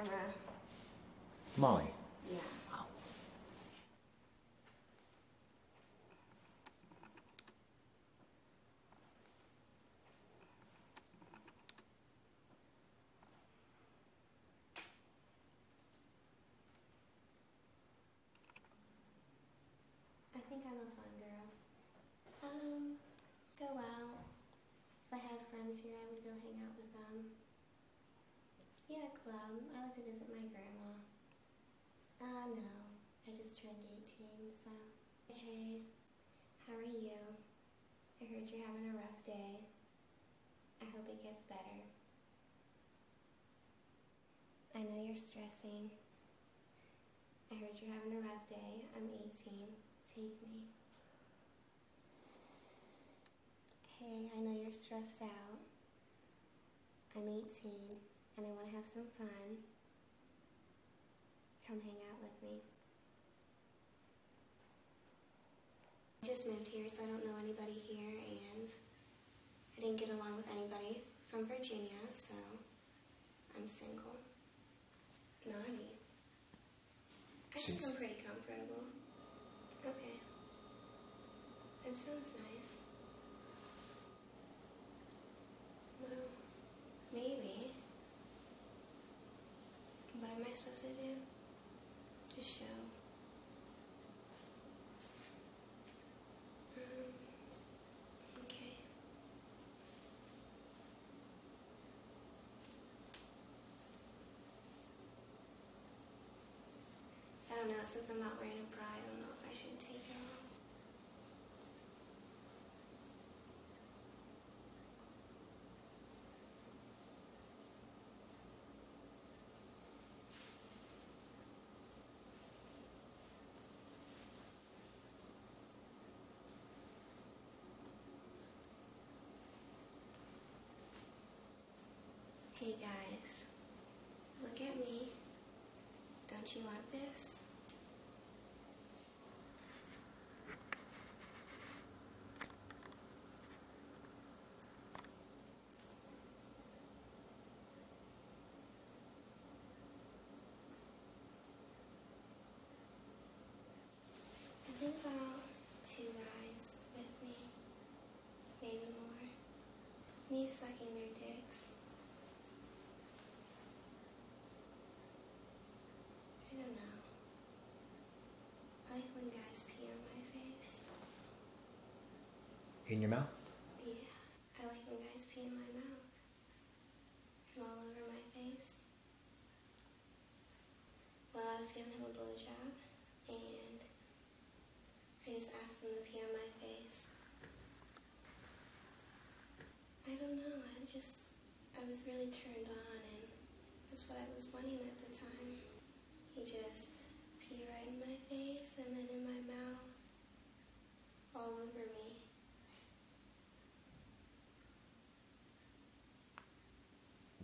camera. Molly. Yeah. I think I'm a fun girl. Um, go out. If I had friends here, I would go hang out with them. Yeah, club. I like to visit my grandma. Uh, no. I just turned 18, so. Hey, how are you? I heard you're having a rough day. I hope it gets better. I know you're stressing. I heard you're having a rough day. I'm 18. Take me. Hey, I know you're stressed out. I'm 18 and I want to have some fun. Come hang out with me. I just moved here, so I don't know anybody here, and I didn't get along with anybody from Virginia, so I'm single. Naughty. I think I'm pretty comfortable. Okay. That sounds nice. Well, maybe. What am I supposed to do? Just show. Um, okay. I don't know, since I'm not wearing a bra, I don't know if I should take it off. Hey guys, look at me. Don't you want this? I think about two guys with me, maybe more. Me sucking their dicks. I don't know. I like when guys pee on my face. In your mouth? Yeah, I like when guys pee in my mouth. And all over my face. Well, I was giving him a blowjob, and I just asked him to pee on my face. I don't know, I just, I was really turned on, and that's what I was wanting at the time. He just peed right in my face, and then in my mouth, all over me.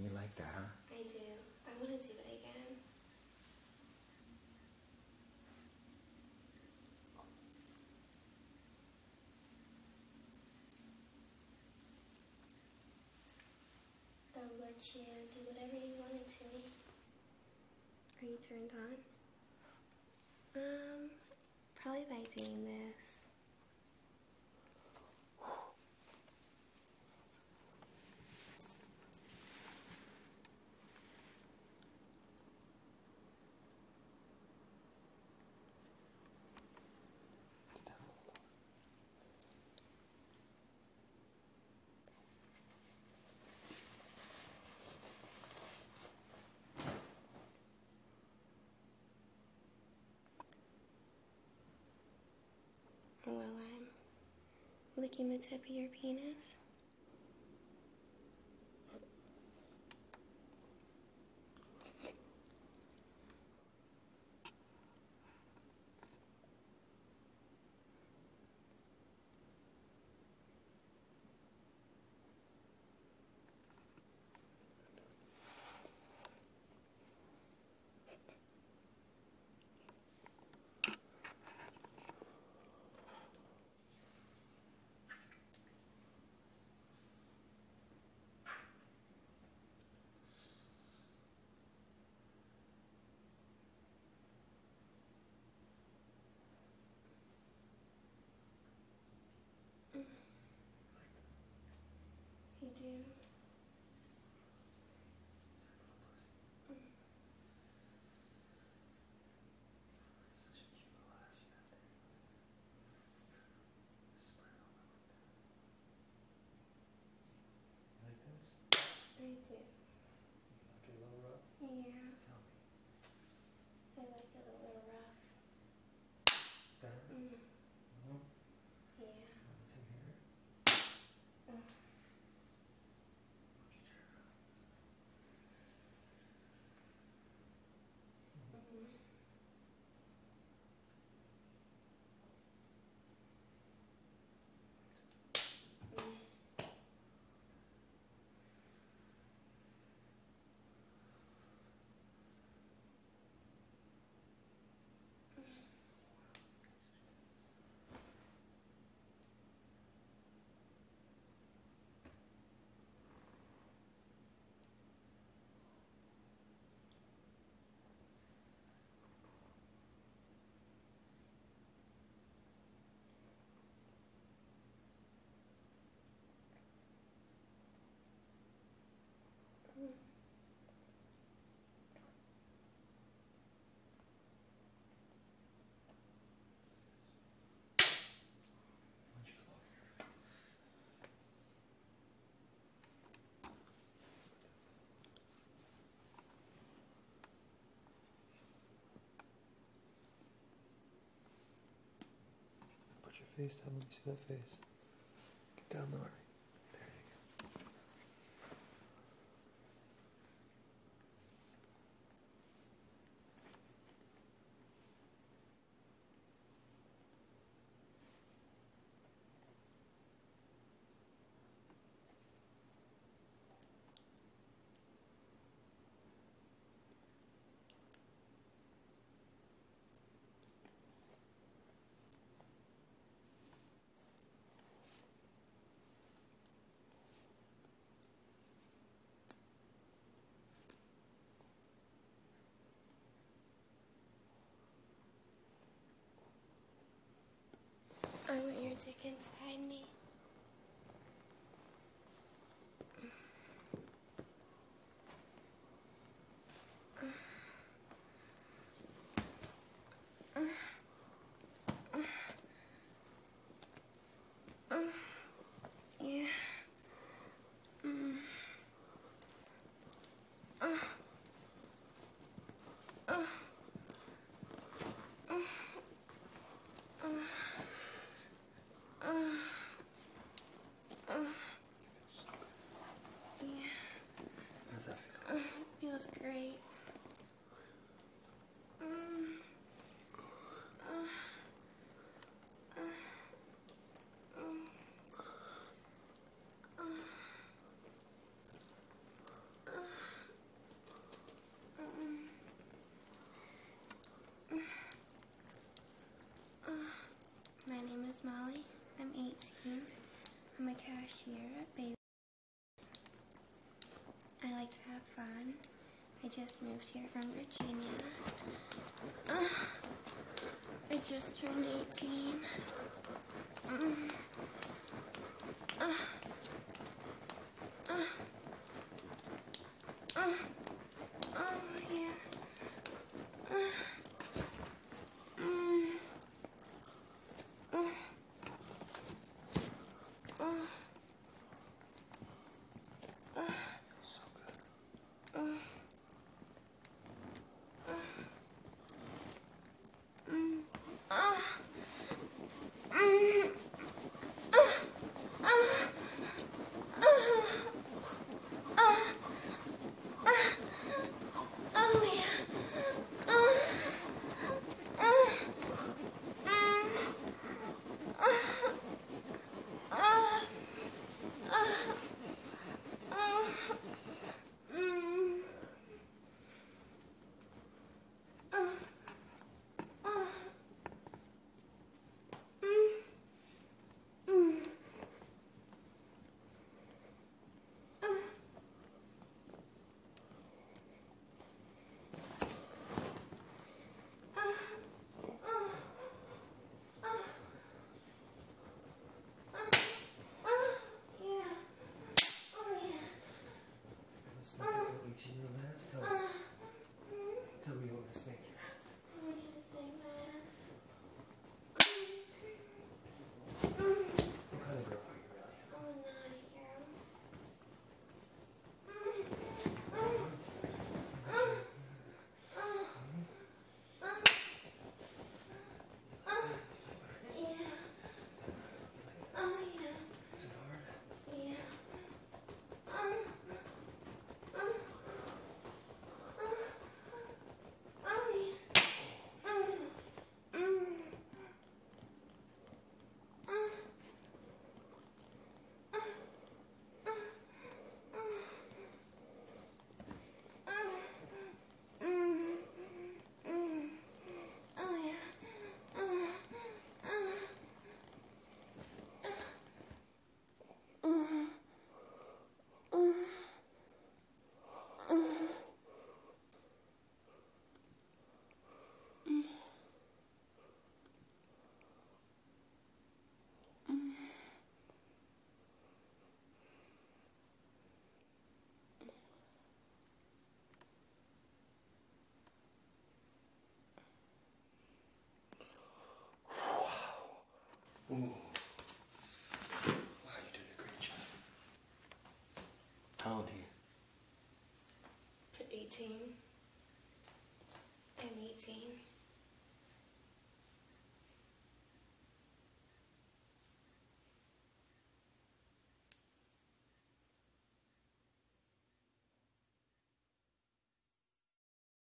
You like that, huh? I do. I want to do it again. I'll let you do whatever you wanted to. Are you turned on? Um, probably by doing this. While I'm licking the tip of your penis. do. fez, tá? No início da festa. Que tá na hora. magic inside me. My name is Molly. I'm 18. I'm a cashier at Baby. I like to have fun. I just moved here from Virginia. Uh, I just turned 18. Um, uh, uh.